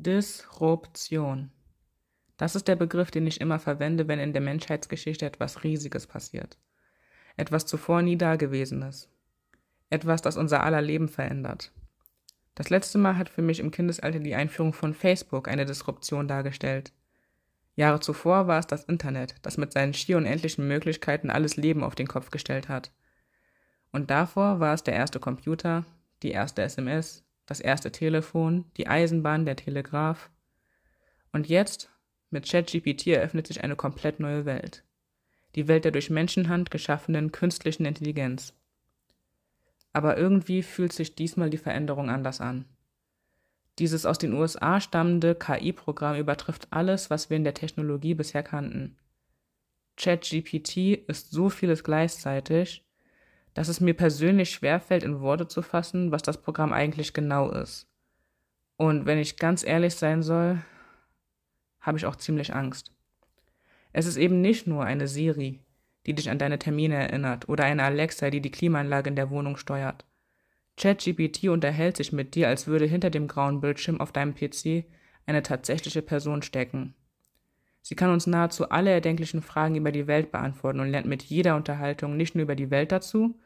Disruption. Das ist der Begriff, den ich immer verwende, wenn in der Menschheitsgeschichte etwas Riesiges passiert. Etwas zuvor nie Dagewesenes. Etwas, das unser aller Leben verändert. Das letzte Mal hat für mich im Kindesalter die Einführung von Facebook eine Disruption dargestellt. Jahre zuvor war es das Internet, das mit seinen schier unendlichen Möglichkeiten alles Leben auf den Kopf gestellt hat. Und davor war es der erste Computer, die erste SMS, das erste Telefon, die Eisenbahn, der Telegraph. Und jetzt, mit ChatGPT, eröffnet sich eine komplett neue Welt. Die Welt der durch Menschenhand geschaffenen künstlichen Intelligenz. Aber irgendwie fühlt sich diesmal die Veränderung anders an. Dieses aus den USA stammende KI-Programm übertrifft alles, was wir in der Technologie bisher kannten. ChatGPT ist so vieles gleichzeitig, dass es mir persönlich schwerfällt, in Worte zu fassen, was das Programm eigentlich genau ist. Und wenn ich ganz ehrlich sein soll, habe ich auch ziemlich Angst. Es ist eben nicht nur eine Siri, die dich an deine Termine erinnert, oder eine Alexa, die die Klimaanlage in der Wohnung steuert. ChatGPT unterhält sich mit dir, als würde hinter dem grauen Bildschirm auf deinem PC eine tatsächliche Person stecken. Sie kann uns nahezu alle erdenklichen Fragen über die Welt beantworten und lernt mit jeder Unterhaltung nicht nur über die Welt dazu,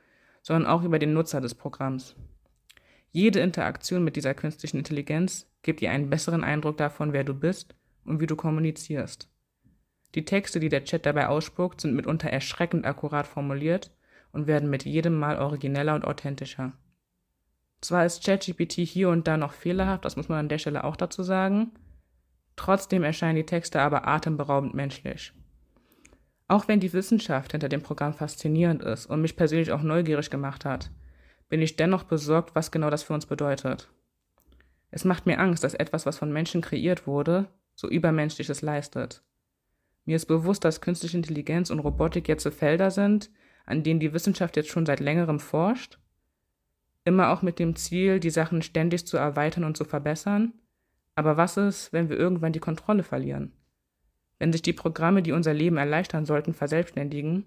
sondern auch über den Nutzer des Programms. Jede Interaktion mit dieser künstlichen Intelligenz gibt dir einen besseren Eindruck davon, wer du bist und wie du kommunizierst. Die Texte, die der Chat dabei ausspuckt, sind mitunter erschreckend akkurat formuliert und werden mit jedem Mal origineller und authentischer. Zwar ist ChatGPT hier und da noch fehlerhaft, das muss man an der Stelle auch dazu sagen, trotzdem erscheinen die Texte aber atemberaubend menschlich. Auch wenn die Wissenschaft hinter dem Programm faszinierend ist und mich persönlich auch neugierig gemacht hat, bin ich dennoch besorgt, was genau das für uns bedeutet. Es macht mir Angst, dass etwas, was von Menschen kreiert wurde, so Übermenschliches leistet. Mir ist bewusst, dass künstliche Intelligenz und Robotik jetzt so Felder sind, an denen die Wissenschaft jetzt schon seit längerem forscht, immer auch mit dem Ziel, die Sachen ständig zu erweitern und zu verbessern. Aber was ist, wenn wir irgendwann die Kontrolle verlieren? Wenn sich die Programme, die unser Leben erleichtern sollten, verselbstständigen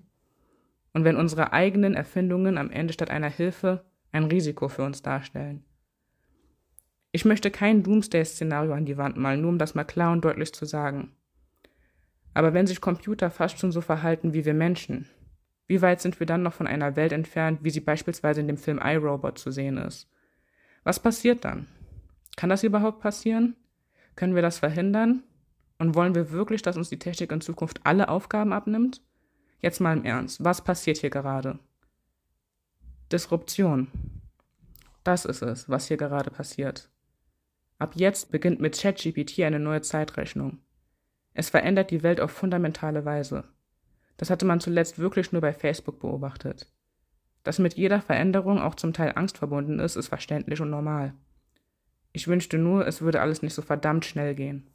und wenn unsere eigenen Erfindungen am Ende statt einer Hilfe ein Risiko für uns darstellen. Ich möchte kein Doomsday-Szenario an die Wand malen, nur um das mal klar und deutlich zu sagen. Aber wenn sich Computer fast schon so verhalten wie wir Menschen, wie weit sind wir dann noch von einer Welt entfernt, wie sie beispielsweise in dem Film iRobot zu sehen ist? Was passiert dann? Kann das überhaupt passieren? Können wir das verhindern? Und wollen wir wirklich, dass uns die Technik in Zukunft alle Aufgaben abnimmt? Jetzt mal im Ernst, was passiert hier gerade? Disruption. Das ist es, was hier gerade passiert. Ab jetzt beginnt mit ChatGPT eine neue Zeitrechnung. Es verändert die Welt auf fundamentale Weise. Das hatte man zuletzt wirklich nur bei Facebook beobachtet. Dass mit jeder Veränderung auch zum Teil Angst verbunden ist, ist verständlich und normal. Ich wünschte nur, es würde alles nicht so verdammt schnell gehen.